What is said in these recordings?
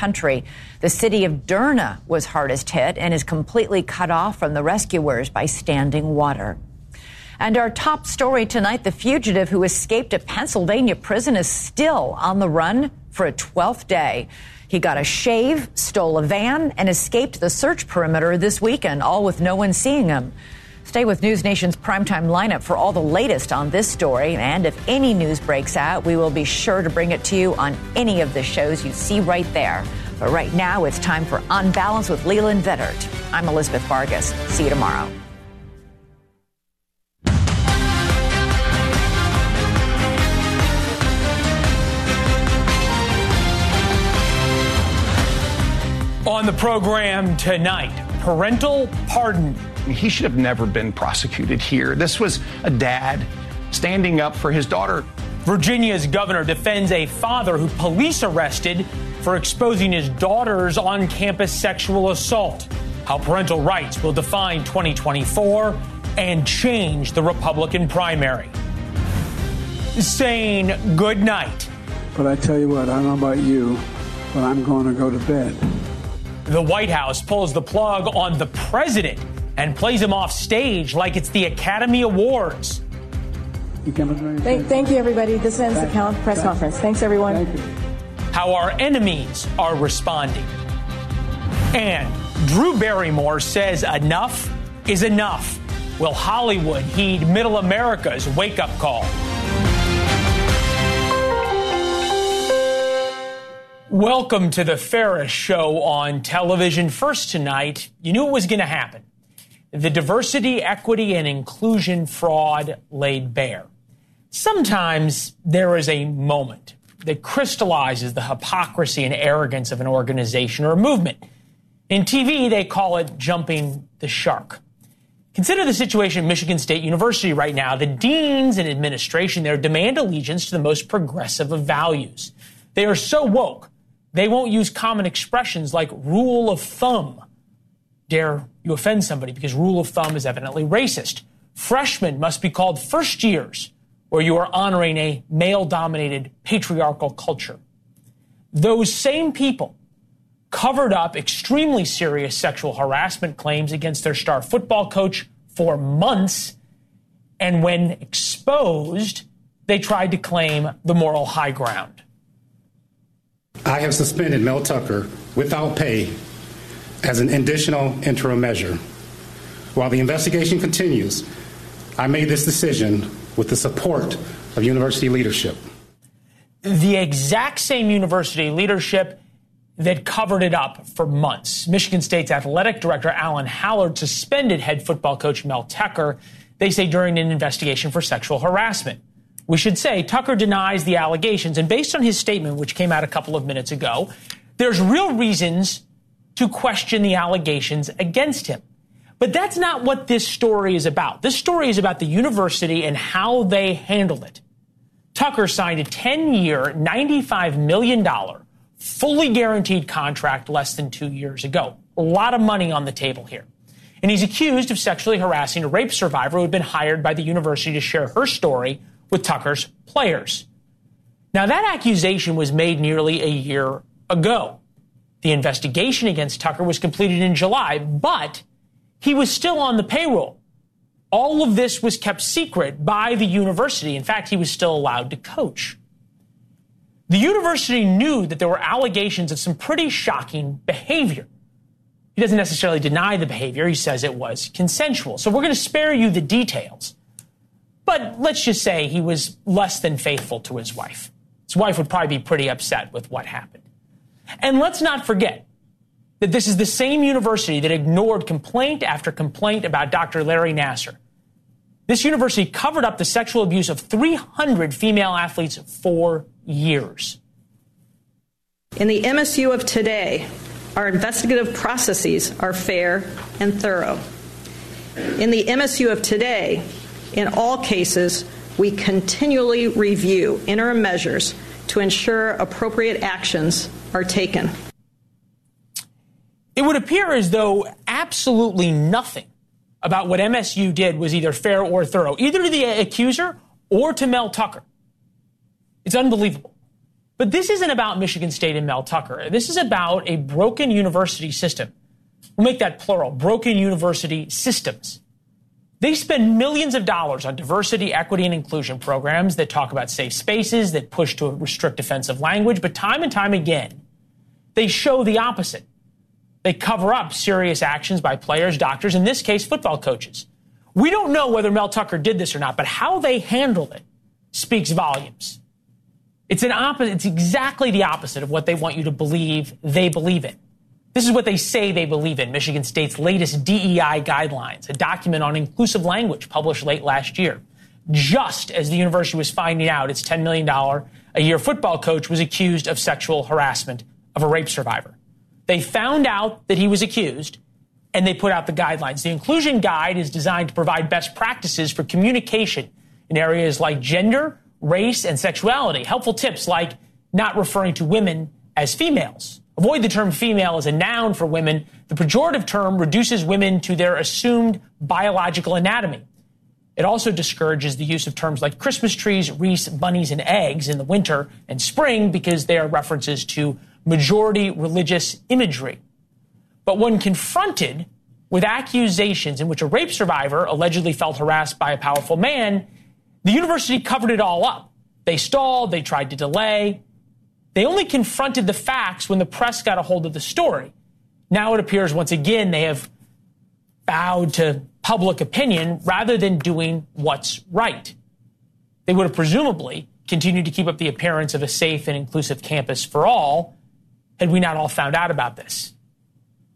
country. The city of Derna was hardest hit and is completely cut off from the rescuers by standing water. And our top story tonight the fugitive who escaped a Pennsylvania prison is still on the run for a 12th day. He got a shave, stole a van, and escaped the search perimeter this weekend, all with no one seeing him. Stay with News Nation's primetime lineup for all the latest on this story. And if any news breaks out, we will be sure to bring it to you on any of the shows you see right there. But right now, it's time for On Balance with Leland Vittert. I'm Elizabeth Vargas. See you tomorrow. On the program tonight, parental pardon. He should have never been prosecuted here. This was a dad standing up for his daughter. Virginia's governor defends a father who police arrested for exposing his daughter's on campus sexual assault. How parental rights will define 2024 and change the Republican primary. Saying good night. But I tell you what, I don't know about you, but I'm going to go to bed. The White House pulls the plug on the president and plays him off stage like it's the Academy Awards. Thank, thank, you, everybody. This ends the count press conference. Thanks, everyone. Thank How our enemies are responding. And Drew Barrymore says enough is enough. Will Hollywood heed Middle America's wake up call? Welcome to the Ferris Show on television. First tonight, you knew it was going to happen. The diversity, equity, and inclusion fraud laid bare. Sometimes there is a moment that crystallizes the hypocrisy and arrogance of an organization or a movement. In TV, they call it jumping the shark. Consider the situation at Michigan State University right now. The deans and administration there demand allegiance to the most progressive of values. They are so woke they won't use common expressions like rule of thumb. Dare you offend somebody because rule of thumb is evidently racist. Freshmen must be called first years, or you are honoring a male dominated patriarchal culture. Those same people covered up extremely serious sexual harassment claims against their star football coach for months. And when exposed, they tried to claim the moral high ground. I have suspended Mel Tucker without pay as an additional interim measure. While the investigation continues, I made this decision with the support of university leadership. The exact same university leadership that covered it up for months. Michigan State's athletic director Alan Haller suspended head football coach Mel Tucker, they say during an investigation for sexual harassment. We should say Tucker denies the allegations, and based on his statement, which came out a couple of minutes ago, there's real reasons to question the allegations against him. But that's not what this story is about. This story is about the university and how they handled it. Tucker signed a 10 year, $95 million, fully guaranteed contract less than two years ago. A lot of money on the table here. And he's accused of sexually harassing a rape survivor who had been hired by the university to share her story with Tucker's players. Now, that accusation was made nearly a year ago. The investigation against Tucker was completed in July, but he was still on the payroll. All of this was kept secret by the university. In fact, he was still allowed to coach. The university knew that there were allegations of some pretty shocking behavior. He doesn't necessarily deny the behavior, he says it was consensual. So we're going to spare you the details. But let's just say he was less than faithful to his wife. His wife would probably be pretty upset with what happened. And let's not forget that this is the same university that ignored complaint after complaint about Dr. Larry Nassar. This university covered up the sexual abuse of 300 female athletes for years. In the MSU of today, our investigative processes are fair and thorough. In the MSU of today, in all cases, we continually review interim measures to ensure appropriate actions are taken. It would appear as though absolutely nothing about what MSU did was either fair or thorough, either to the accuser or to Mel Tucker. It's unbelievable. But this isn't about Michigan State and Mel Tucker. This is about a broken university system. We'll make that plural broken university systems. They spend millions of dollars on diversity, equity, and inclusion programs that talk about safe spaces, that push to restrict offensive language, but time and time again, they show the opposite. They cover up serious actions by players, doctors, in this case, football coaches. We don't know whether Mel Tucker did this or not, but how they handled it speaks volumes. It's an opposite. It's exactly the opposite of what they want you to believe they believe in. This is what they say they believe in. Michigan State's latest DEI guidelines, a document on inclusive language published late last year. Just as the university was finding out its $10 million a year football coach was accused of sexual harassment of a rape survivor. They found out that he was accused and they put out the guidelines. The inclusion guide is designed to provide best practices for communication in areas like gender, race, and sexuality. Helpful tips like not referring to women as females. Avoid the term female as a noun for women. The pejorative term reduces women to their assumed biological anatomy. It also discourages the use of terms like Christmas trees, wreaths, bunnies, and eggs in the winter and spring because they are references to majority religious imagery. But when confronted with accusations in which a rape survivor allegedly felt harassed by a powerful man, the university covered it all up. They stalled, they tried to delay. They only confronted the facts when the press got a hold of the story. Now it appears once again they have bowed to public opinion rather than doing what's right. They would have presumably continued to keep up the appearance of a safe and inclusive campus for all had we not all found out about this.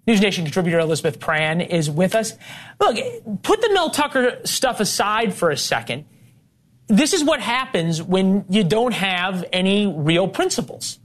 News Nation contributor Elizabeth Prann is with us. Look, put the Mel Tucker stuff aside for a second this is what happens when you don't have any real principles.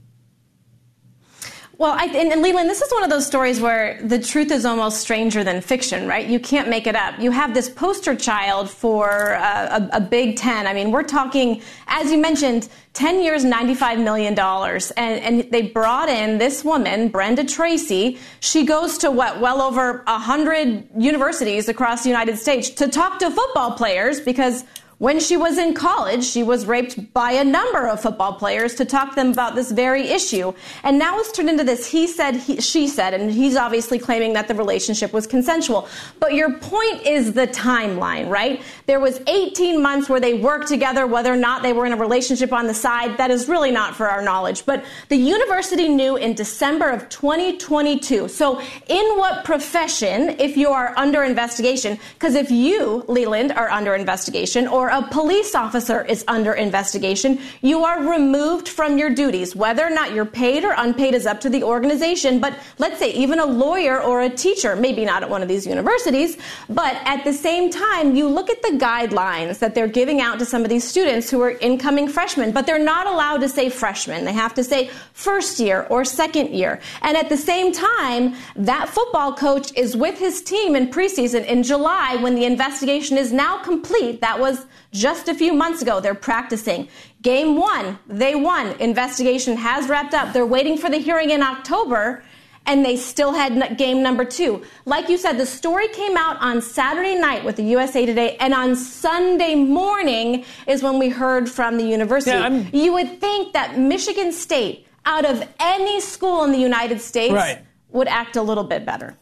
Well, I, and, and, Leland, this is one of those stories where the truth is almost stranger than fiction, right? You can't make it up. You have this poster child for uh, a, a, Big Ten. I mean, we're talking, as you mentioned, 10 years, $95 million. And, and they brought in this woman, Brenda Tracy. She goes to what, well over 100 universities across the United States to talk to football players because when she was in college, she was raped by a number of football players to talk to them about this very issue. And now it's turned into this he said, he, she said, and he's obviously claiming that the relationship was consensual. But your point is the timeline, right? There was 18 months where they worked together, whether or not they were in a relationship on the side, that is really not for our knowledge. But the university knew in December of 2022. So in what profession, if you are under investigation, because if you, Leland, are under investigation or a police officer is under investigation, you are removed from your duties. Whether or not you're paid or unpaid is up to the organization. But let's say even a lawyer or a teacher, maybe not at one of these universities, but at the same time, you look at the guidelines that they're giving out to some of these students who are incoming freshmen, but they're not allowed to say freshmen. They have to say first year or second year. And at the same time, that football coach is with his team in preseason in July when the investigation is now complete. That was just a few months ago, they're practicing. Game one, they won. Investigation has wrapped up. They're waiting for the hearing in October, and they still had game number two. Like you said, the story came out on Saturday night with the USA Today, and on Sunday morning is when we heard from the university. Yeah, you would think that Michigan State, out of any school in the United States, right. would act a little bit better.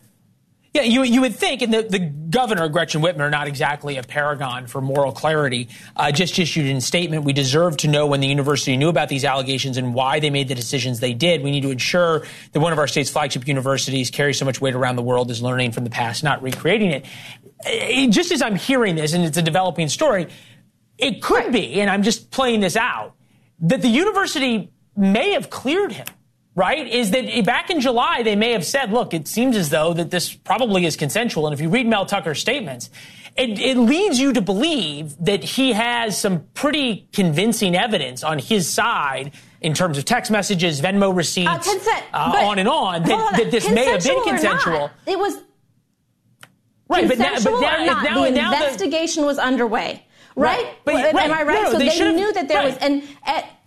Yeah, you, you would think, and the, the governor, Gretchen Whitmer, not exactly a paragon for moral clarity, uh, just issued a statement. We deserve to know when the university knew about these allegations and why they made the decisions they did. We need to ensure that one of our state's flagship universities carries so much weight around the world as learning from the past, not recreating it. it just as I'm hearing this, and it's a developing story, it could be, and I'm just playing this out, that the university may have cleared him right, is that back in July, they may have said, look, it seems as though that this probably is consensual. And if you read Mel Tucker's statements, it, it leads you to believe that he has some pretty convincing evidence on his side in terms of text messages, Venmo receipts, uh, consent, uh, on and on, that, that this may have been consensual. It was right, but now, but now, now, the now investigation the, was underway, right? right, but, right. Am I right? No, so they, they knew that there right. was, and at,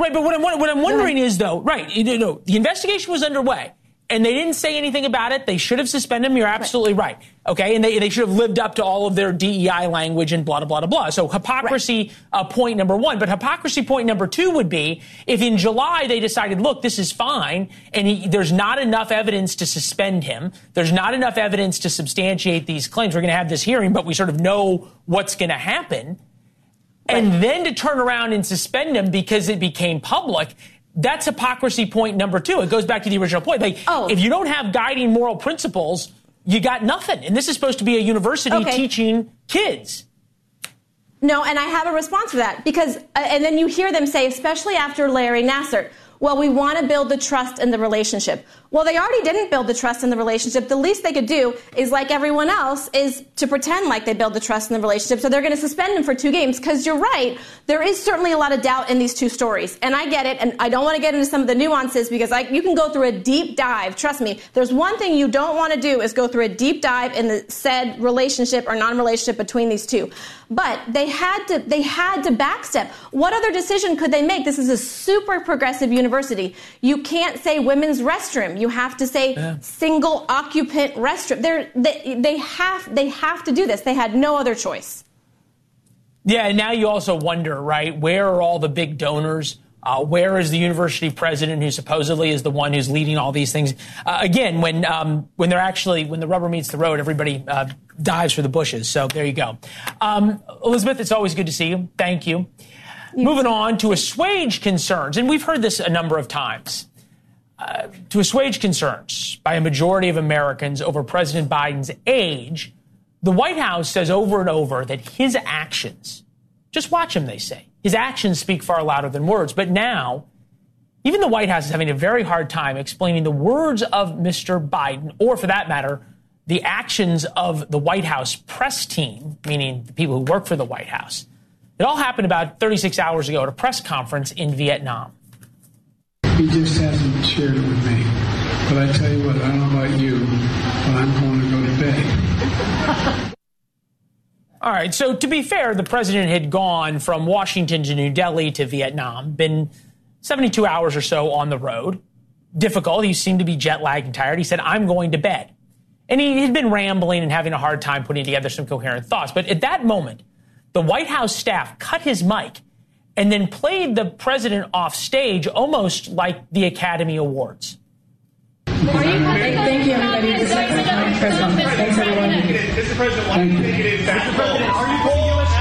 Right, but what I'm, what I'm wondering is, though, right, you know, the investigation was underway. and they didn't say anything about it. They should have suspended him. You're absolutely right. right. Okay. And they, they should have lived up to all of their DEI language and blah, blah, blah, blah. So hypocrisy, right. uh, point number one. But hypocrisy point number two would be if in July they decided, look, this is fine, and he, there's not enough evidence to suspend him. There's not enough evidence to substantiate these claims. We're going to have this hearing, but we sort of know what's going to happen. Right. And then to turn around and suspend him because it became public that's hypocrisy point number two. It goes back to the original point. Like, oh. if you don't have guiding moral principles, you got nothing. And this is supposed to be a university okay. teaching kids. No, and I have a response for that because, uh, and then you hear them say, especially after Larry Nassar, well, we want to build the trust in the relationship. Well, they already didn't build the trust in the relationship. The least they could do is, like everyone else, is to pretend like they build the trust in the relationship. So they're going to suspend him for two games because you're right. There is certainly a lot of doubt in these two stories. And I get it. And I don't want to get into some of the nuances because I, you can go through a deep dive. Trust me. There's one thing you don't want to do is go through a deep dive in the said relationship or non-relationship between these two. But they had to, they had to backstep. What other decision could they make? This is a super progressive university. You can't say women's restroom. You have to say yeah. single occupant restroom. They're, they, they, have, they have to do this. They had no other choice. Yeah, and now you also wonder, right? Where are all the big donors? Uh, where is the university president who supposedly is the one who's leading all these things? Uh, again, when um, when they're actually when the rubber meets the road, everybody uh, dives for the bushes. So there you go. Um, Elizabeth, it's always good to see you. Thank you. Moving on to assuage concerns, and we've heard this a number of times to assuage concerns by a majority of Americans over President Biden's age, the White House says over and over that his actions, just watch him, they say, his actions speak far louder than words. But now, even the White House is having a very hard time explaining the words of Mr. Biden, or for that matter, the actions of the White House press team, meaning the people who work for the White House. It all happened about 36 hours ago at a press conference in Vietnam. He just hasn't shared it with me. But I tell you what, I don't know about you, but I'm going to go to bed. All right. So to be fair, the president had gone from Washington to New Delhi to Vietnam, been 72 hours or so on the road. Difficult. He seemed to be jet lagged and tired. He said, I'm going to bed. And he had been rambling and having a hard time putting together some coherent thoughts. But at that moment, the White House staff cut his mic and then played the president off stage almost like the Academy Awards. Thank you, everybody. This is the press. Thanks, everyone. Mr. President, why do you think it is Mr. President, are you putting U.S.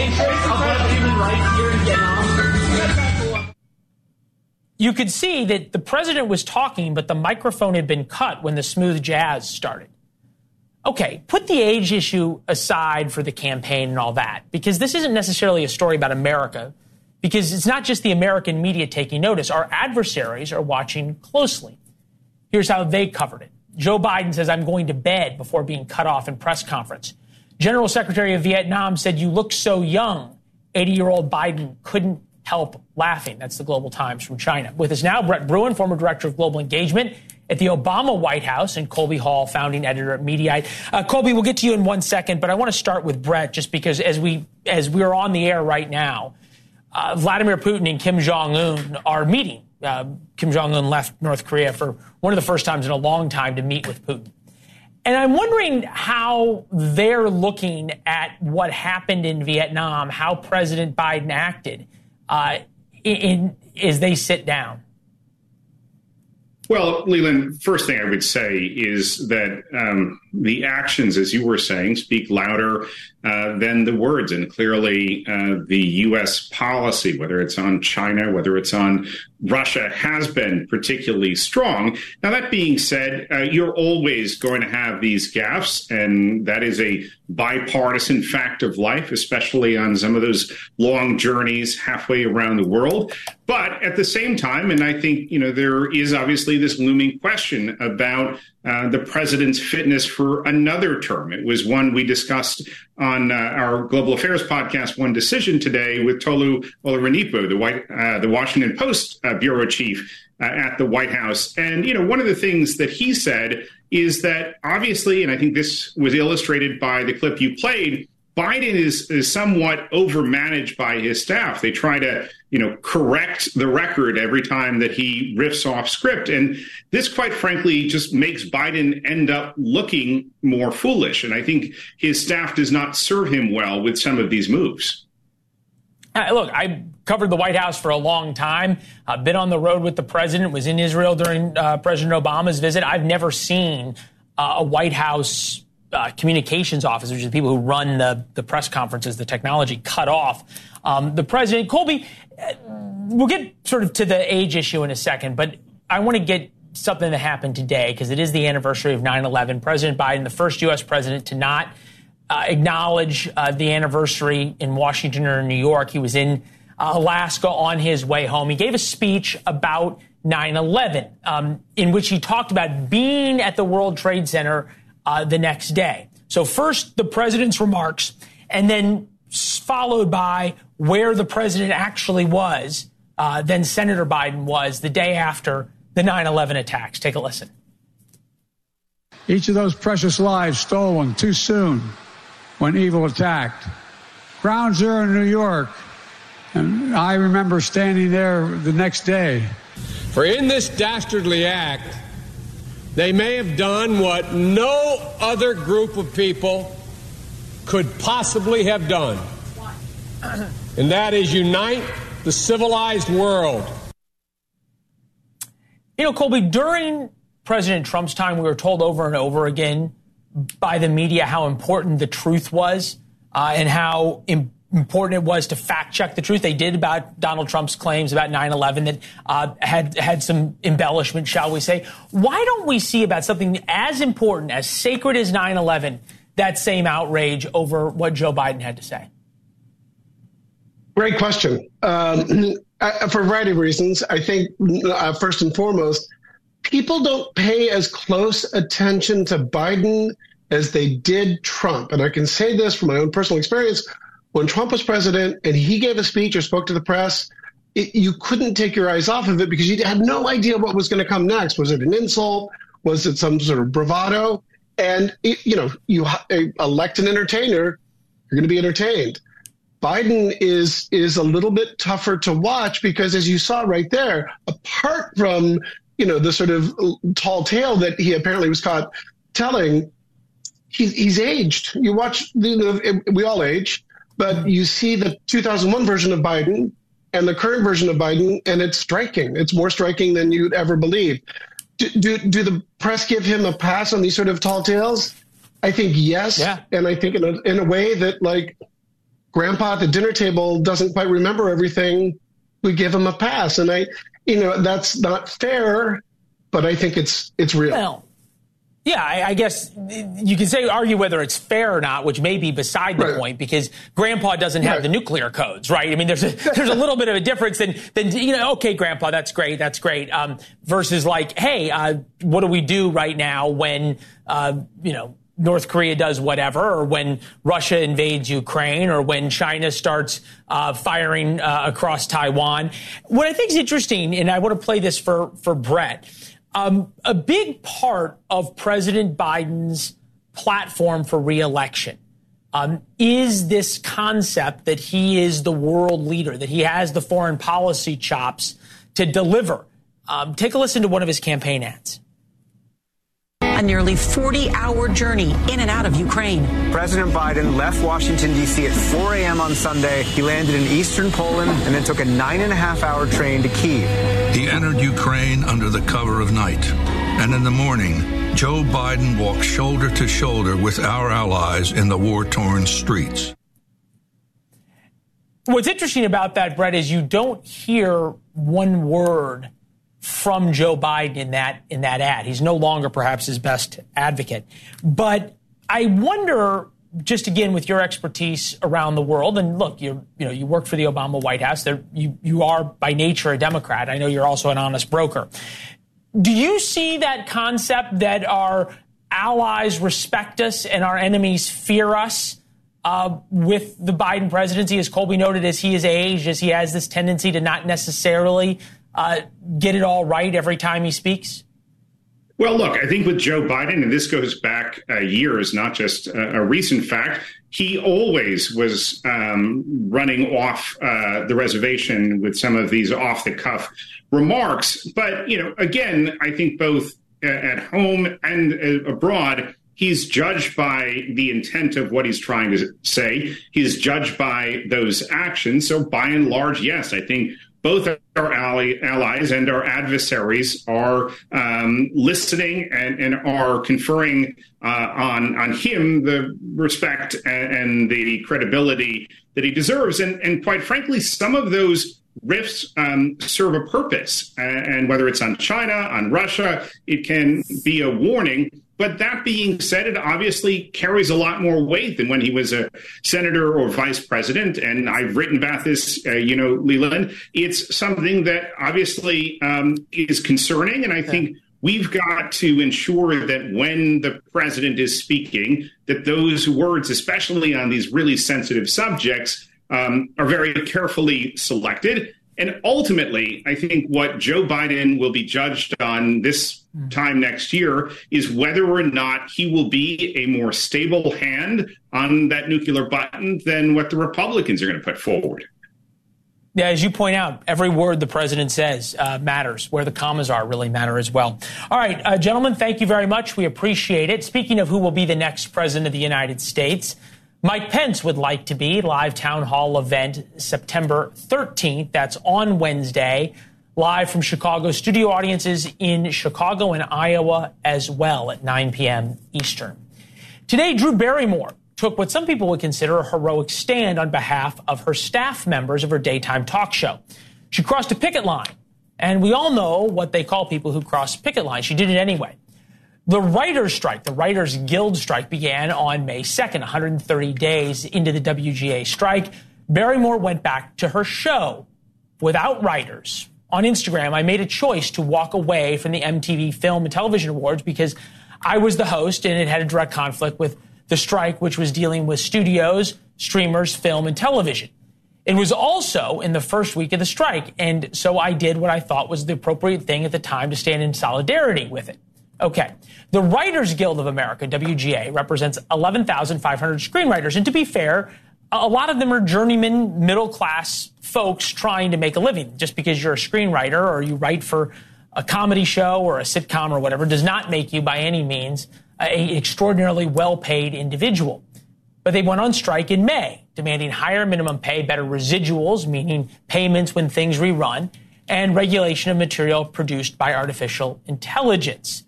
interests above human rights here in Vietnam? You could see that the president was talking, but the microphone had been cut when the smooth jazz started. Okay, put the age issue aside for the campaign and all that, because this isn't necessarily a story about America because it's not just the American media taking notice. Our adversaries are watching closely. Here's how they covered it. Joe Biden says, I'm going to bed before being cut off in press conference. General Secretary of Vietnam said, You look so young. 80 year old Biden couldn't help laughing. That's the Global Times from China. With us now, Brett Bruen, former director of global engagement at the Obama White House, and Colby Hall, founding editor at Mediaite. Uh, Colby, we'll get to you in one second, but I want to start with Brett just because as we as we are on the air right now, uh, Vladimir Putin and Kim Jong Un are meeting. Uh, Kim Jong Un left North Korea for one of the first times in a long time to meet with Putin. And I'm wondering how they're looking at what happened in Vietnam, how President Biden acted uh, in, in, as they sit down. Well, Leland, first thing I would say is that um, the actions, as you were saying, speak louder uh, than the words. And clearly, uh, the U.S. policy, whether it's on China, whether it's on Russia, has been particularly strong. Now, that being said, uh, you're always going to have these gaffes, and that is a bipartisan fact of life, especially on some of those long journeys halfway around the world. But at the same time, and I think, you know, there is obviously this looming question about uh, the president's fitness for another term. It was one we discussed on uh, our Global Affairs podcast, One Decision today, with Tolu Olorunnipa, the, White, uh, the Washington Post uh, bureau chief uh, at the White House. And, you know, one of the things that he said is that obviously, and I think this was illustrated by the clip you played, Biden is, is somewhat overmanaged by his staff. They try to, you know, correct the record every time that he riffs off script. And this, quite frankly, just makes Biden end up looking more foolish. And I think his staff does not serve him well with some of these moves. Uh, look, I covered the White House for a long time. I've been on the road with the president, was in Israel during uh, President Obama's visit. I've never seen uh, a White House uh, communications officers, the people who run the, the press conferences, the technology cut off. Um, the president, Colby, uh, we'll get sort of to the age issue in a second, but I want to get something that happened today because it is the anniversary of 9 11. President Biden, the first U.S. president to not uh, acknowledge uh, the anniversary in Washington or New York. He was in Alaska on his way home. He gave a speech about 9 11, um, in which he talked about being at the World Trade Center uh, the next day. So, first, the president's remarks, and then followed by where the president actually was, uh, then Senator Biden was the day after the 9 11 attacks. Take a listen. Each of those precious lives stolen too soon when evil attacked. Ground Zero in New York, and I remember standing there the next day. For in this dastardly act, they may have done what no other group of people could possibly have done. And that is unite the civilized world. You know, Colby, during President Trump's time, we were told over and over again by the media how important the truth was uh, and how important important it was to fact check the truth. They did about Donald Trump's claims about 9/11 that uh, had had some embellishment, shall we say? Why don't we see about something as important as sacred as 9/11 that same outrage over what Joe Biden had to say? Great question. Um, for a variety of reasons, I think uh, first and foremost, people don't pay as close attention to Biden as they did Trump. And I can say this from my own personal experience when Trump was president and he gave a speech or spoke to the press, it, you couldn't take your eyes off of it because you had no idea what was going to come next. Was it an insult? Was it some sort of bravado? And it, you know, you uh, elect an entertainer, you're going to be entertained. Biden is is a little bit tougher to watch because, as you saw right there, apart from you know the sort of tall tale that he apparently was caught telling, he's, he's aged. You watch, you know, we all age but you see the 2001 version of Biden and the current version of Biden, and it's striking. It's more striking than you'd ever believe. Do, do, do the press give him a pass on these sort of tall tales? I think yes. Yeah. And I think in a, in a way that, like, grandpa at the dinner table doesn't quite remember everything, we give him a pass. And I, you know, that's not fair, but I think it's it's real. Well, yeah, I, I, guess you can say argue whether it's fair or not, which may be beside the right. point because Grandpa doesn't have right. the nuclear codes, right? I mean, there's a there's a little bit of a difference than than you know. Okay, Grandpa, that's great, that's great. Um, versus like, hey, uh, what do we do right now when uh, you know North Korea does whatever, or when Russia invades Ukraine, or when China starts uh, firing uh, across Taiwan? What I think is interesting, and I want to play this for for Brett um, a big part of President Biden's platform for reelection um, is this concept that he is the world leader, that he has the foreign policy chops to deliver. Um, take a listen to one of his campaign ads a nearly 40 hour journey in and out of Ukraine. President Biden left Washington, D.C. at 4 a.m. on Sunday. He landed in eastern Poland and then took a nine and a half hour train to Kiev. He entered Ukraine under the cover of night. And in the morning, Joe Biden walked shoulder to shoulder with our allies in the war torn streets. What's interesting about that, Brett, is you don't hear one word from Joe Biden in that in that ad. He's no longer perhaps his best advocate. But I wonder just again with your expertise around the world and look you you know you work for the Obama White House there you you are by nature a Democrat I know you're also an honest broker do you see that concept that our allies respect us and our enemies fear us uh, with the Biden presidency as Colby noted as he is aged as he has this tendency to not necessarily uh, get it all right every time he speaks? Well, look, I think with Joe Biden, and this goes back uh, years, not just a, recent fact, he always was um, running off uh, the reservation with some of these off the cuff remarks. But, you know, again, I think both at home and uh, abroad, he's judged by the intent of what he's trying to say. He's judged by those actions. So, by and large, yes, I think both our ally, allies and our adversaries are um, listening and, and, are conferring uh, on on him the respect and, and, the credibility that he deserves. And, and quite frankly, some of those rifts um, serve a purpose. And whether it's on China, on Russia, it can be a warning but that being said, it obviously carries a lot more weight than when he was a senator or vice president. And I've written about this, uh, you know, Leland. It's something that obviously um, is concerning. And I think we've got to ensure that when the president is speaking, that those words, especially on these really sensitive subjects, um, are very carefully selected. And ultimately, I think what Joe Biden will be judged on this time next year is whether or not he will be a more stable hand on that nuclear button than what the Republicans are going to put forward. Yeah, as you point out, every word the president says uh, matters. Where the commas are really matter as well. All right, uh, gentlemen, thank you very much. We appreciate it. Speaking of who will be the next president of the United States, Mike Pence would like to be live town hall event September 13th. That's on Wednesday live from Chicago. Studio audiences in Chicago and Iowa as well at 9 p.m. Eastern. Today, Drew Barrymore took what some people would consider a heroic stand on behalf of her staff members of her daytime talk show. She crossed a picket line, and we all know what they call people who cross picket lines. She did it anyway. The writers' strike, the Writers Guild strike, began on May 2nd, 130 days into the WGA strike. Barrymore went back to her show without writers, on Instagram, I made a choice to walk away from the MTV Film and Television Awards because I was the host and it had a direct conflict with the strike, which was dealing with studios, streamers, film, and television. It was also in the first week of the strike, and so I did what I thought was the appropriate thing at the time to stand in solidarity with it. Okay. The Writers Guild of America, WGA, represents 11,500 screenwriters. And to be fair, a lot of them are journeyman middle class folks trying to make a living. Just because you're a screenwriter or you write for a comedy show or a sitcom or whatever does not make you by any means an extraordinarily well paid individual. But they went on strike in May, demanding higher minimum pay, better residuals, meaning payments when things rerun, and regulation of material produced by artificial intelligence.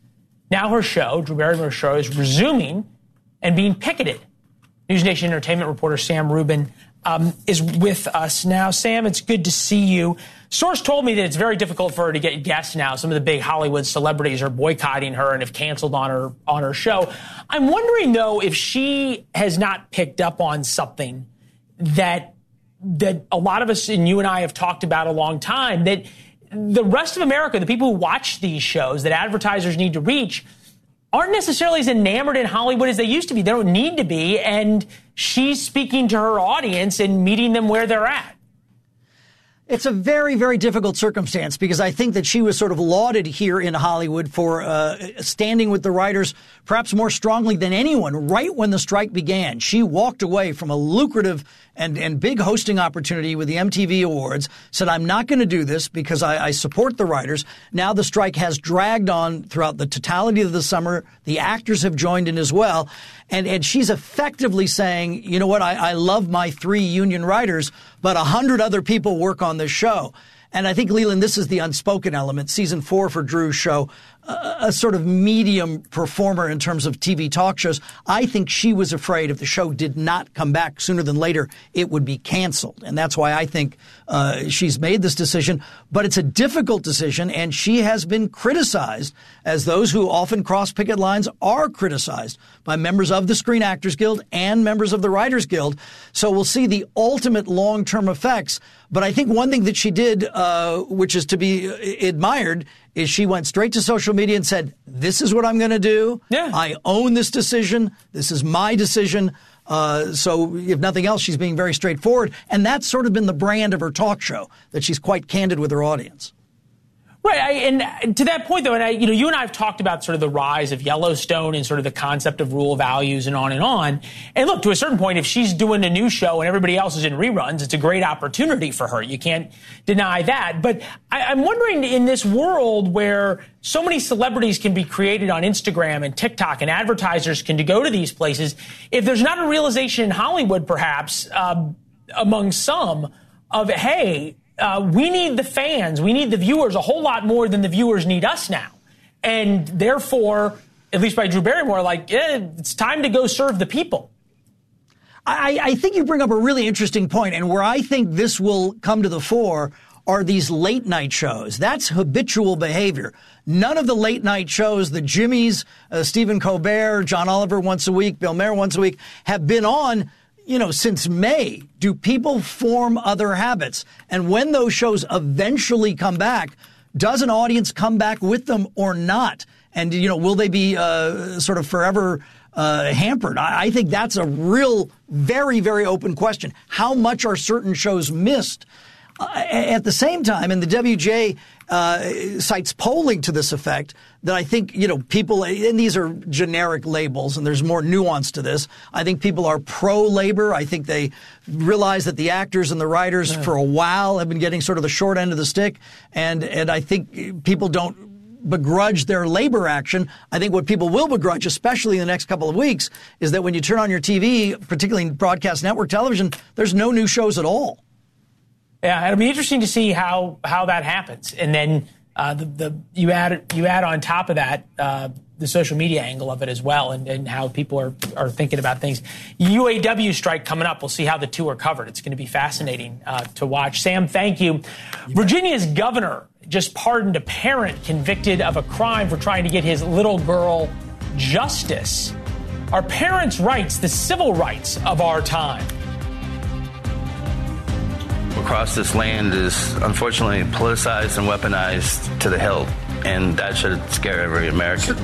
Now her show, Drew Barrymore's show, is resuming and being picketed News Nation entertainment reporter Sam Rubin um, is with us now. Sam, it's good to see you. Source told me that it's very difficult for her to get guests now. Some of the big Hollywood celebrities are boycotting her and have canceled on her on her show. I'm wondering though if she has not picked up on something that that a lot of us and you and I have talked about a long time that the rest of America, the people who watch these shows that advertisers need to reach, aren't necessarily as enamored in Hollywood as they used to be. They don't need to be. And she's speaking to her audience and meeting them where they're at. It's a very, very difficult circumstance because I think that she was sort of lauded here in Hollywood for uh, standing with the writers perhaps more strongly than anyone right when the strike began. She walked away from a lucrative and, and big hosting opportunity with the MTV Awards, said, I'm not going to do this because I, I support the writers. Now the strike has dragged on throughout the totality of the summer. The actors have joined in as well. And, and she's effectively saying, you know what, I, I love my three union writers, but a hundred other people work on this show. And I think, Leland, this is the unspoken element. Season four for Drew's show a sort of medium performer in terms of TV talk shows. I think she was afraid if the show did not come back sooner than later, it would be canceled. And that's why I think uh, she's made this decision. But it's a difficult decision, and she has been criticized, as those who often cross picket lines are criticized by members of the Screen Actors Guild and members of the Writers Guild. So we'll see the ultimate long term effects. But I think one thing that she did, uh, which is to be admired, is she went straight to social media and said, "This is what I'm going to do. Yeah. I own this decision. This is my decision." Uh, so, if nothing else, she's being very straightforward, and that's sort of been the brand of her talk show that she's quite candid with her audience. Right, I, and to that point, though, and I, you know, you and I have talked about sort of the rise of Yellowstone and sort of the concept of rule values and on and on. And look, to a certain point, if she's doing a new show and everybody else is in reruns, it's a great opportunity for her. You can't deny that. But I, I'm wondering, in this world where so many celebrities can be created on Instagram and TikTok, and advertisers can go to these places, if there's not a realization in Hollywood, perhaps uh, among some, of hey uh, we need the fans, we need the viewers a whole lot more than the viewers need us now. And therefore, at least by Drew Barrymore, like, eh, it's time to go serve the people. I, I think you bring up a really interesting point, and where I think this will come to the fore are these late night shows. That's habitual behavior. None of the late night shows, the Jimmys, uh, Stephen Colbert, John Oliver once a week, Bill Maher once a week, have been on you know, since May, do people form other habits? And when those shows eventually come back, does an audience come back with them or not? And, you know, will they be uh, sort of forever uh, hampered? I, I think that's a real, very, very open question. How much are certain shows missed? Uh, at the same time, and the WGA uh, cites polling to this effect that I think, you know, people, and these are generic labels and there's more nuance to this. I think people are pro labor. I think they realize that the actors and the writers yeah. for a while have been getting sort of the short end of the stick. And, and I think people don't begrudge their labor action. I think what people will begrudge, especially in the next couple of weeks, is that when you turn on your TV, particularly broadcast network television, there's no new shows at all. Yeah, it'll be interesting to see how how that happens, and then uh, the, the you add you add on top of that uh, the social media angle of it as well, and, and how people are are thinking about things. UAW strike coming up. We'll see how the two are covered. It's going to be fascinating uh, to watch. Sam, thank you. Virginia's governor just pardoned a parent convicted of a crime for trying to get his little girl justice. Our parents' rights the civil rights of our time? Across this land is unfortunately politicized and weaponized to the hilt, and that should scare every American.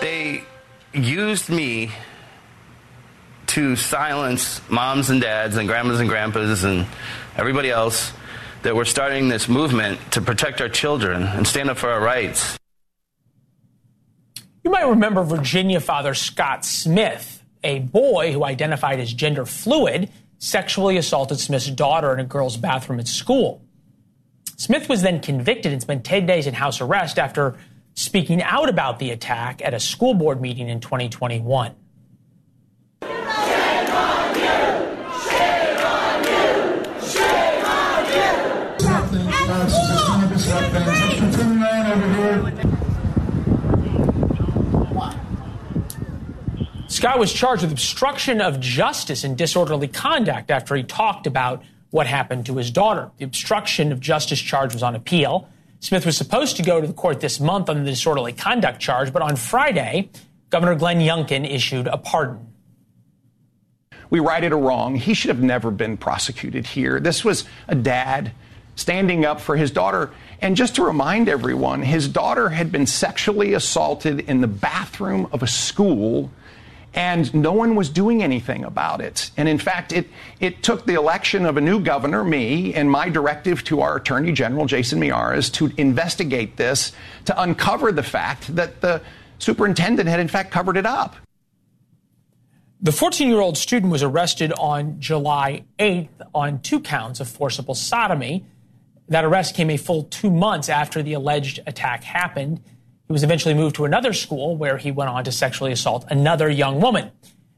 They used me to silence moms and dads and grandmas and grandpas and everybody else that were starting this movement to protect our children and stand up for our rights. You might remember Virginia father Scott Smith, a boy who identified as gender fluid sexually assaulted Smith's daughter in a girl's bathroom at school. Smith was then convicted and spent 10 days in house arrest after speaking out about the attack at a school board meeting in 2021. Scott was charged with obstruction of justice and disorderly conduct after he talked about what happened to his daughter. The obstruction of justice charge was on appeal. Smith was supposed to go to the court this month on the disorderly conduct charge, but on Friday, Governor Glenn Youngkin issued a pardon. We righted a wrong. He should have never been prosecuted here. This was a dad standing up for his daughter. And just to remind everyone, his daughter had been sexually assaulted in the bathroom of a school and no one was doing anything about it. And in fact, it, it took the election of a new governor, me, and my directive to our Attorney General, Jason Miyares, to investigate this, to uncover the fact that the superintendent had in fact covered it up. The 14 year old student was arrested on July 8th on two counts of forcible sodomy. That arrest came a full two months after the alleged attack happened. He was eventually moved to another school where he went on to sexually assault another young woman.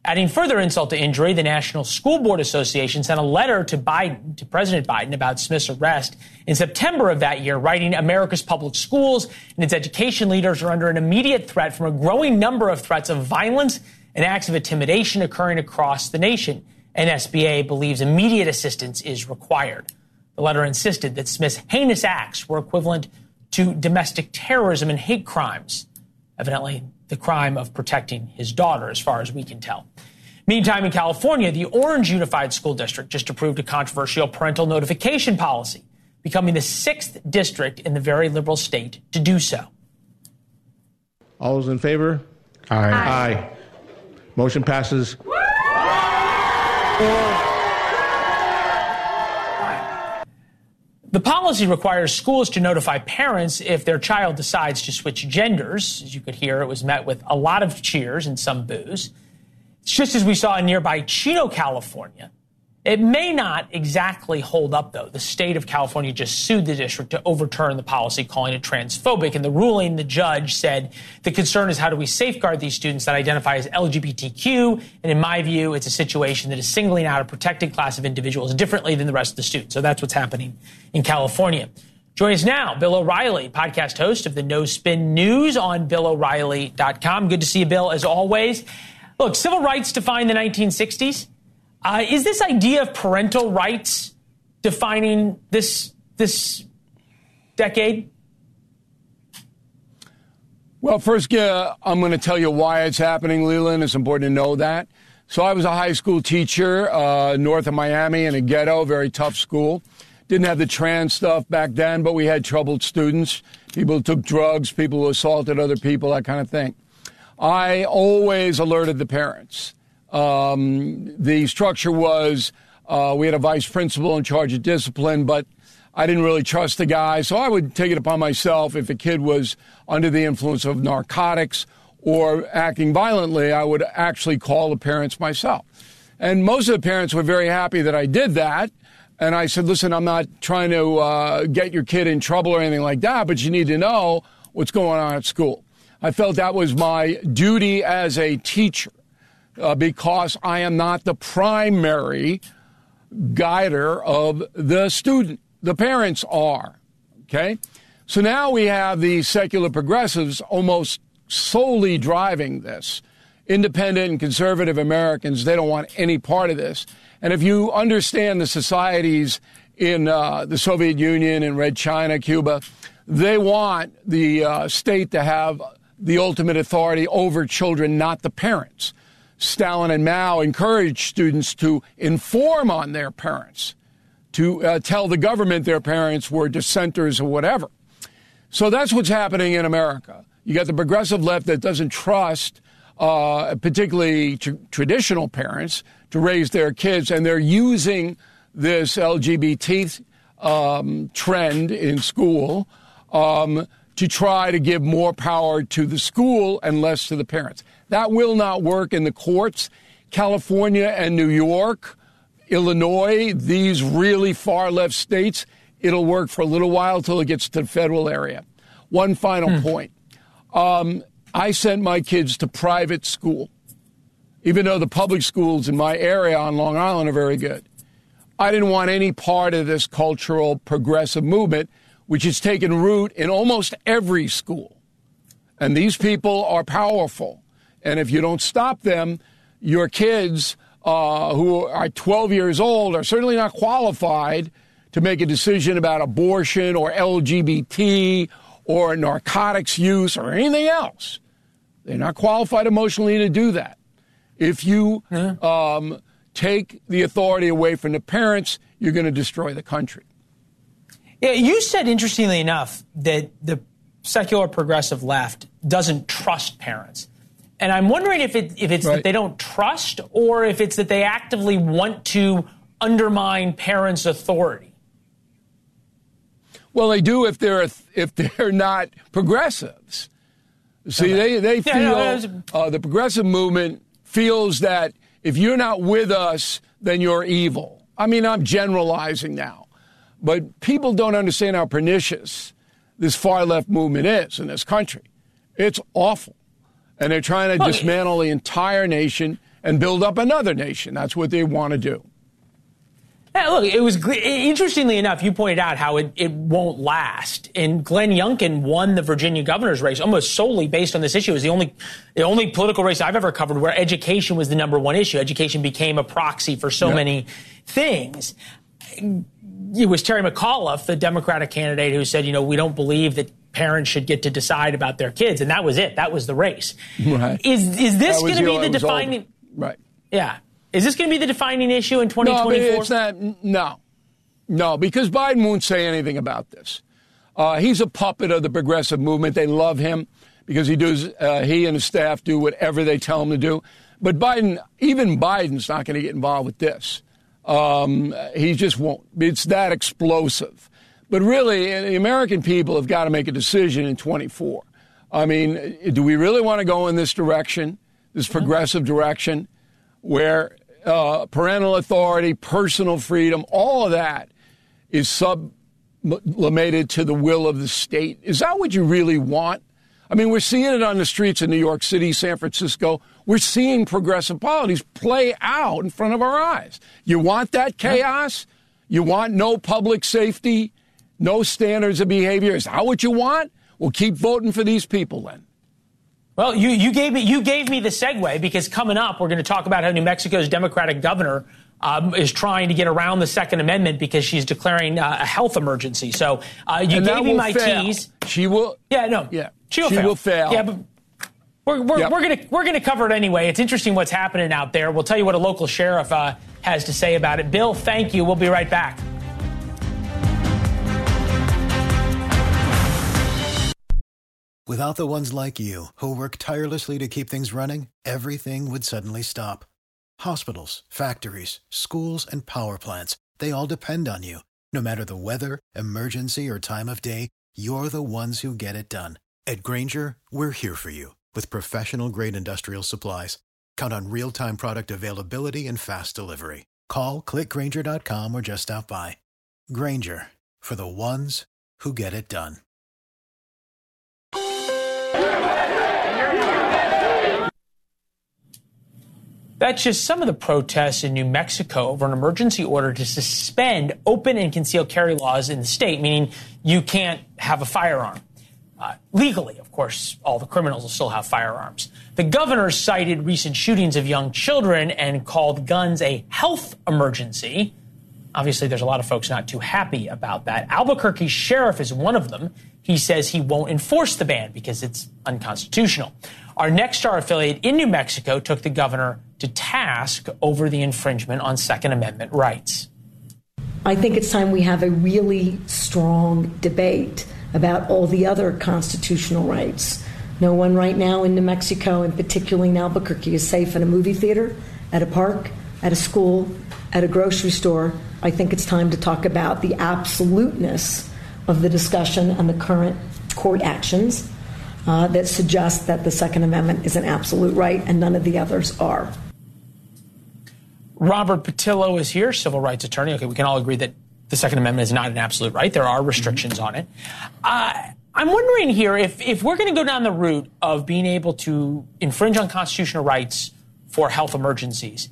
Adding further insult to injury, the National School Board Association sent a letter to Biden, to President Biden about Smith's arrest in September of that year, writing America's public schools and its education leaders are under an immediate threat from a growing number of threats of violence and acts of intimidation occurring across the nation. NSBA believes immediate assistance is required. The letter insisted that Smith's heinous acts were equivalent to domestic terrorism and hate crimes. Evidently, the crime of protecting his daughter, as far as we can tell. Meantime, in California, the Orange Unified School District just approved a controversial parental notification policy, becoming the sixth district in the very liberal state to do so. All those in favor? Aye. Aye. Aye. Motion passes. The policy requires schools to notify parents if their child decides to switch genders. As you could hear, it was met with a lot of cheers and some boos. It's just as we saw in nearby Chino, California. It may not exactly hold up, though. The state of California just sued the district to overturn the policy, calling it transphobic. In the ruling, the judge said the concern is how do we safeguard these students that identify as LGBTQ? And in my view, it's a situation that is singling out a protected class of individuals differently than the rest of the students. So that's what's happening in California. Join us now, Bill O'Reilly, podcast host of the No Spin News on BillO'Reilly.com. Good to see you, Bill, as always. Look, civil rights defined the 1960s. Uh, is this idea of parental rights defining this this decade? Well, first, uh, I'm going to tell you why it's happening, Leland. It's important to know that. So, I was a high school teacher uh, north of Miami in a ghetto, very tough school. Didn't have the trans stuff back then, but we had troubled students, people who took drugs, people who assaulted other people, that kind of thing. I always alerted the parents. Um, the structure was uh, we had a vice principal in charge of discipline, but I didn't really trust the guy, so I would take it upon myself if a kid was under the influence of narcotics or acting violently, I would actually call the parents myself. And most of the parents were very happy that I did that. And I said, listen, I'm not trying to uh, get your kid in trouble or anything like that, but you need to know what's going on at school. I felt that was my duty as a teacher uh, because I am not the primary guider of the student. The parents are. Okay? So now we have the secular progressives almost solely driving this. Independent and conservative Americans, they don't want any part of this. And if you understand the societies in uh, the Soviet Union and Red China, Cuba, they want the uh, state to have the ultimate authority over children, not the parents. Stalin and Mao encouraged students to inform on their parents, to uh, tell the government their parents were dissenters or whatever. So that's what's happening in America. You got the progressive left that doesn't trust, uh, particularly tr- traditional parents, to raise their kids, and they're using this LGBT um, trend in school um, to try to give more power to the school and less to the parents. That will not work in the courts. California and New York, Illinois, these really far left states, it'll work for a little while till it gets to the federal area. One final hmm. point. Um, I sent my kids to private school, even though the public schools in my area on Long Island are very good. I didn't want any part of this cultural progressive movement, which has taken root in almost every school. And these people are powerful. And if you don't stop them, your kids uh, who are 12 years old are certainly not qualified to make a decision about abortion or LGBT or narcotics use or anything else. They're not qualified emotionally to do that. If you um, take the authority away from the parents, you're going to destroy the country. Yeah, you said interestingly enough that the secular progressive left doesn't trust parents. And I'm wondering if, it, if it's right. that they don't trust or if it's that they actively want to undermine parents' authority. Well, they do if they're if they're not progressives. See, okay. they they feel yeah, no, uh, the progressive movement feels that if you're not with us, then you're evil. I mean, I'm generalizing now, but people don't understand how pernicious this far left movement is in this country. It's awful and they're trying to dismantle the entire nation and build up another nation. That's what they want to do. Yeah, look, it was interestingly enough. You pointed out how it, it won't last, and Glenn Youngkin won the Virginia governor's race almost solely based on this issue. It was the only the only political race I've ever covered where education was the number one issue. Education became a proxy for so many things. It was Terry McAuliffe, the Democratic candidate, who said, you know, we don't believe that parents should get to decide about their kids, and that was it. That was the race. Right. Is is this going to be the defining? Right. Yeah. Is this going to be the defining issue in 2024? No, it's not. No, no, because Biden won't say anything about this. Uh, he's a puppet of the progressive movement. They love him because he does. Uh, he and his staff do whatever they tell him to do. But Biden, even Biden's not going to get involved with this. Um, he just won't. It's that explosive. But really, the American people have got to make a decision in 24. I mean, do we really want to go in this direction, this progressive direction, where uh, parental authority, personal freedom, all of that is sublimated to the will of the state? Is that what you really want? I mean, we're seeing it on the streets in New York City, San Francisco. We're seeing progressive policies play out in front of our eyes. You want that chaos? You want no public safety, no standards of behavior? Is that what you want? Well, keep voting for these people then. Well, you, you gave me you gave me the segue because coming up we're going to talk about how New Mexico's Democratic governor um, is trying to get around the Second Amendment because she's declaring uh, a health emergency. So uh, you And gave me my fail. tease. She will. Yeah, no. Yeah. She'll She fail. will fail. Yeah, but we're, we're, Yep. we're gonna we're gonna cover it anyway. It's interesting what's happening out there. We'll tell you what a local sheriff uh, has to say about it. Bill, thank you. We'll be right back. Without the ones like you, who work tirelessly to keep things running, everything would suddenly stop. Hospitals, factories, schools, and power plants, they all depend on you. No matter the weather, emergency, or time of day, you're the ones who get it done. At Grainger, we're here for you with professional grade industrial supplies. Count on real time product availability and fast delivery. Call clickgrainger.com or just stop by. Grainger for the ones who get it done. That's just some of the protests in New Mexico over an emergency order to suspend open and concealed carry laws in the state, meaning you can't have a firearm. Uh, legally, of course, all the criminals will still have firearms. The governor cited recent shootings of young children and called guns a health emergency. Obviously, there's a lot of folks not too happy about that. Albuquerque sheriff is one of them. He says he won't enforce the ban because it's unconstitutional. Our Nexstar affiliate in New Mexico took the governor to task over the infringement on Second Amendment rights. I think it's time we have a really strong debate about all the other constitutional rights. No one right now in New Mexico, and particularly in Albuquerque, is safe in a movie theater, at a park, at a school, at a grocery store. I think it's time to talk about the absoluteness of the discussion and the current court actions uh, that suggest that the Second Amendment is an absolute right and none of the others are. Robert Patillo is here, civil rights attorney. Okay, we can all agree that the Second Amendment is not an absolute right. There are restrictions on it. Uh, I'm wondering here if, if we're going to go down the route of being able to infringe on constitutional rights for health emergencies,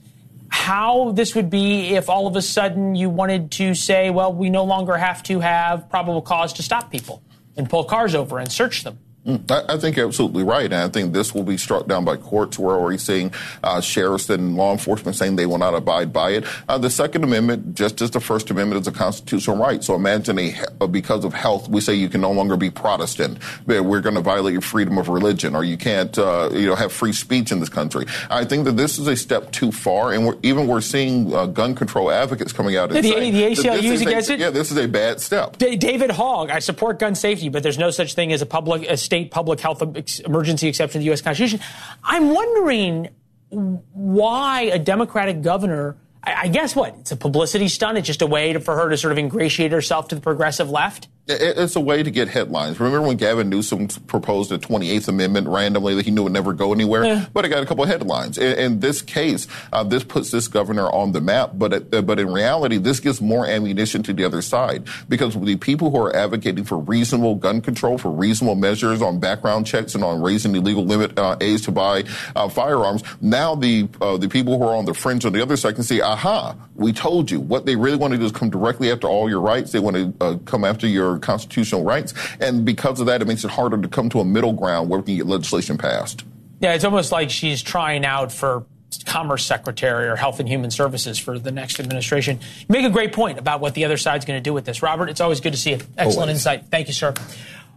how this would be if all of a sudden you wanted to say, well, we no longer have to have probable cause to stop people and pull cars over and search them. Mm, I, I think you're absolutely right, and I think this will be struck down by courts. We're already seeing uh, sheriffs and law enforcement saying they will not abide by it. Uh, the Second Amendment, just as the First Amendment, is a constitutional right. So imagine a, uh, because of health, we say you can no longer be Protestant. We're going to violate your freedom of religion, or you can't, uh, you know, have free speech in this country. I think that this is a step too far, and we're, even we're seeing uh, gun control advocates coming out and The- saying the that this ACLU is is a- against it? Yeah, this is a bad step. Da- David Hogg, I support gun safety, but there's no such thing as a public, a state public health emergency exception to the U.S. Constitution. I'm wondering why a Democratic governor. I, I guess what it's a publicity stunt. It's just a way to, for her to sort of ingratiate herself to the progressive left. It- It's a way to get headlines. Remember when Gavin Newsom proposed the 28th Amendment randomly that he knew would never go anywhere? But it got a couple of headlines. In, in this case, uh, this puts this governor on the map. But it, uh, but in reality, this gives more ammunition to the other side because the people who are advocating for reasonable gun control, for reasonable measures on background checks and on raising the legal limit uh, age to buy uh, firearms, now the uh, the people who are on the fringe on the other side can see, aha, we told you. What they really want to do is come directly after all your rights. They want to uh, come after your constitutional rights. And because of that, it makes it harder to come to a middle ground where we can get legislation passed. Yeah, it's almost like she's trying out for Commerce Secretary or Health and Human Services for the next administration. You make a great point about what the other side's going to do with this. Robert, it's always good to see you. Excellent Always. insight. Thank you, sir.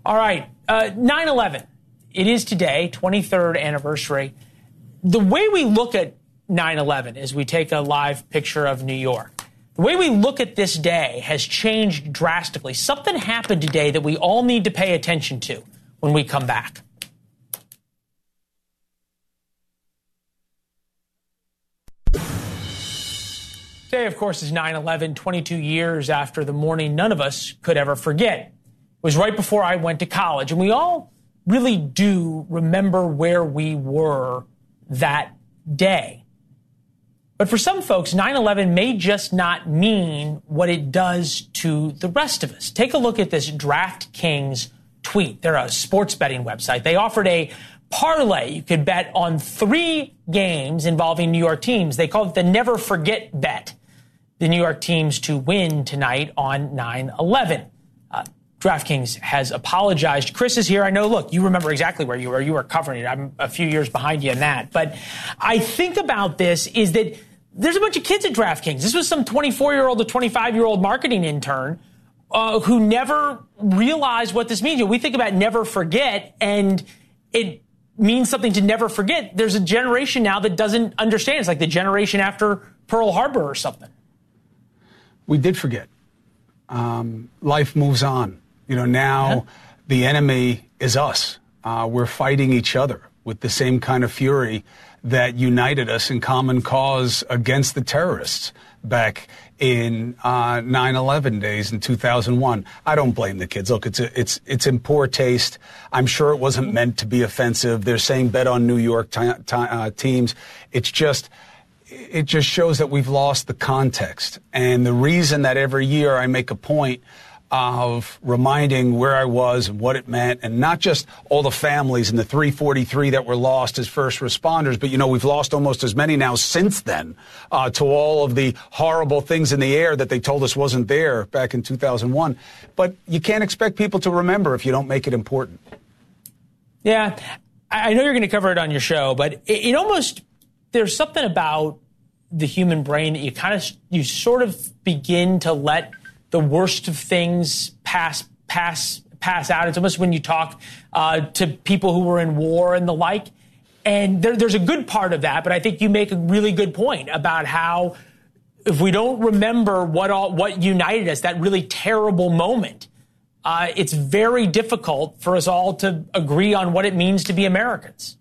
All right, uh, 9 11. It is today, 23rd anniversary. The way we look at 9 11 is we take a live picture of New York. The way we look at this day has changed drastically. Something happened today that we all need to pay attention to when we come back. Today, of course, is 9 11, 22 years after the morning none of us could ever forget. It was right before I went to college, and we all really do remember where we were that day. But for some folks, 9 11 may just not mean what it does to the rest of us. Take a look at this DraftKings tweet. They're a sports betting website. They offered a parlay. You could bet on three games involving New York teams. They called it the never forget bet. The New York teams to win tonight on 9 11. Uh, DraftKings has apologized. Chris is here. I know, look, you remember exactly where you were. You were covering it. I'm a few years behind you in that. But I think about this is that there's a bunch of kids at DraftKings. This was some 24 year old to 25 year old marketing intern uh, who never realized what this means. We think about never forget, and it means something to never forget. There's a generation now that doesn't understand. It's like the generation after Pearl Harbor or something. We did forget. Um, life moves on. You know, now yeah. the enemy is us. Uh, we're fighting each other with the same kind of fury that united us in common cause against the terrorists back in uh, 9/11 days in 2001. I don't blame the kids. Look, it's a, it's it's in poor taste. I'm sure it wasn't meant to be offensive. They're saying bet on New York t- t- uh, teams. It's just it just shows that we've lost the context. And the reason that every year I make a point of reminding where I was and what it meant, and not just all the families and the 343 that were lost as first responders, but you know, we've lost almost as many now since then uh, to all of the horrible things in the air that they told us wasn't there back in 2001. But you can't expect people to remember if you don't make it important. Yeah, I know you're going to cover it on your show, but it, it almost, there's something about the human brain that you kind of, you sort of begin to let the worst of things pass pass pass out. It's almost when you talk uh, to people who were in war and the like. And there, there's a good part of that, but I think you make a really good point about how if we don't remember what all what united us, that really terrible moment, uh, it's very difficult for us all to agree on what it means to be Americans.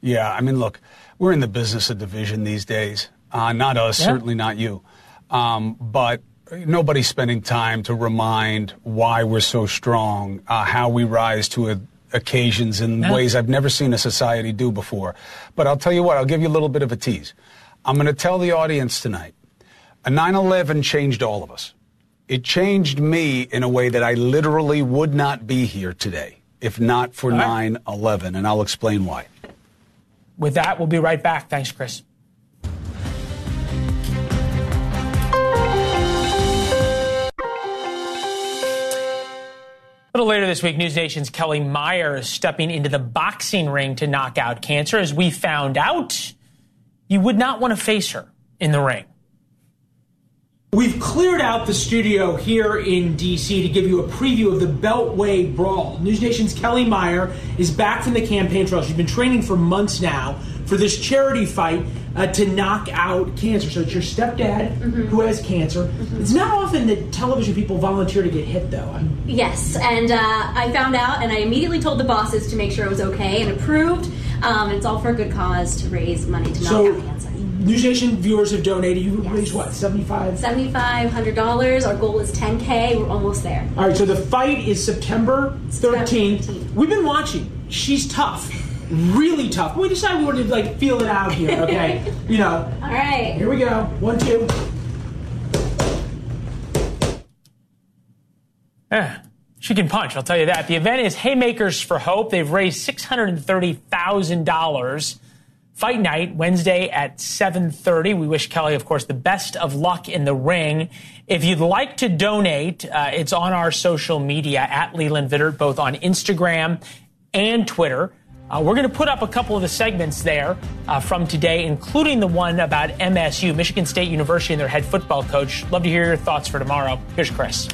Yeah, I mean, look, we're in the business of division these days. Uh, not us, yeah. certainly not you. Um, but nobody's spending time to remind why we're so strong, uh, how we rise to a, occasions in yeah. ways I've never seen a society do before. But I'll tell you what, I'll give you a little bit of a tease. I'm going to tell the audience tonight a 9 11 changed all of us. It changed me in a way that I literally would not be here today if not for 9 11, and I'll explain why. With that, we'll be right back. Thanks, Chris. A little later this week, NewsNation's Kelly Meyer is stepping into the boxing ring to knock out cancer. As we found out, you would not want to face her in the ring. We've cleared out the studio here in D.C. to give you a preview of the Beltway Brawl. NewsNation's Kelly Meyer is back from the campaign trail. She's been training for months now for this charity fight uh, to knock out cancer. So it's your stepdad mm-hmm. who has cancer. Mm-hmm. It's not often that television people volunteer to get hit, though. Yes, and uh, I found out, and I immediately told the bosses to make sure it was okay and approved. Um, and it's all for a good cause to raise money to knock so, out cancer. NewsNation viewers have donated. You yes. raised what, 75 $7,500. Our goal is 10K. We're almost there. All right, so the fight is September 13th. 13th. We've been watching. She's tough really tough. We decided we wanted to like feel it out here, okay? you know. All right. Here we go. One, two. Yeah, she can punch. I'll tell you that. The event is Haymakers for Hope. They've raised six hundred and thirty thousand dollars. Fight night Wednesday at 7:30. We wish Kelly, of course, the best of luck in the ring. If you'd like to donate, uh, it's on our social media at Leland Vittert, both on Instagram and Twitter. Uh, we're going to put up a couple of the segments there uh, from today, including the one about MSU, Michigan State University, and their head football coach. Love to hear your thoughts for tomorrow. Here's Chris.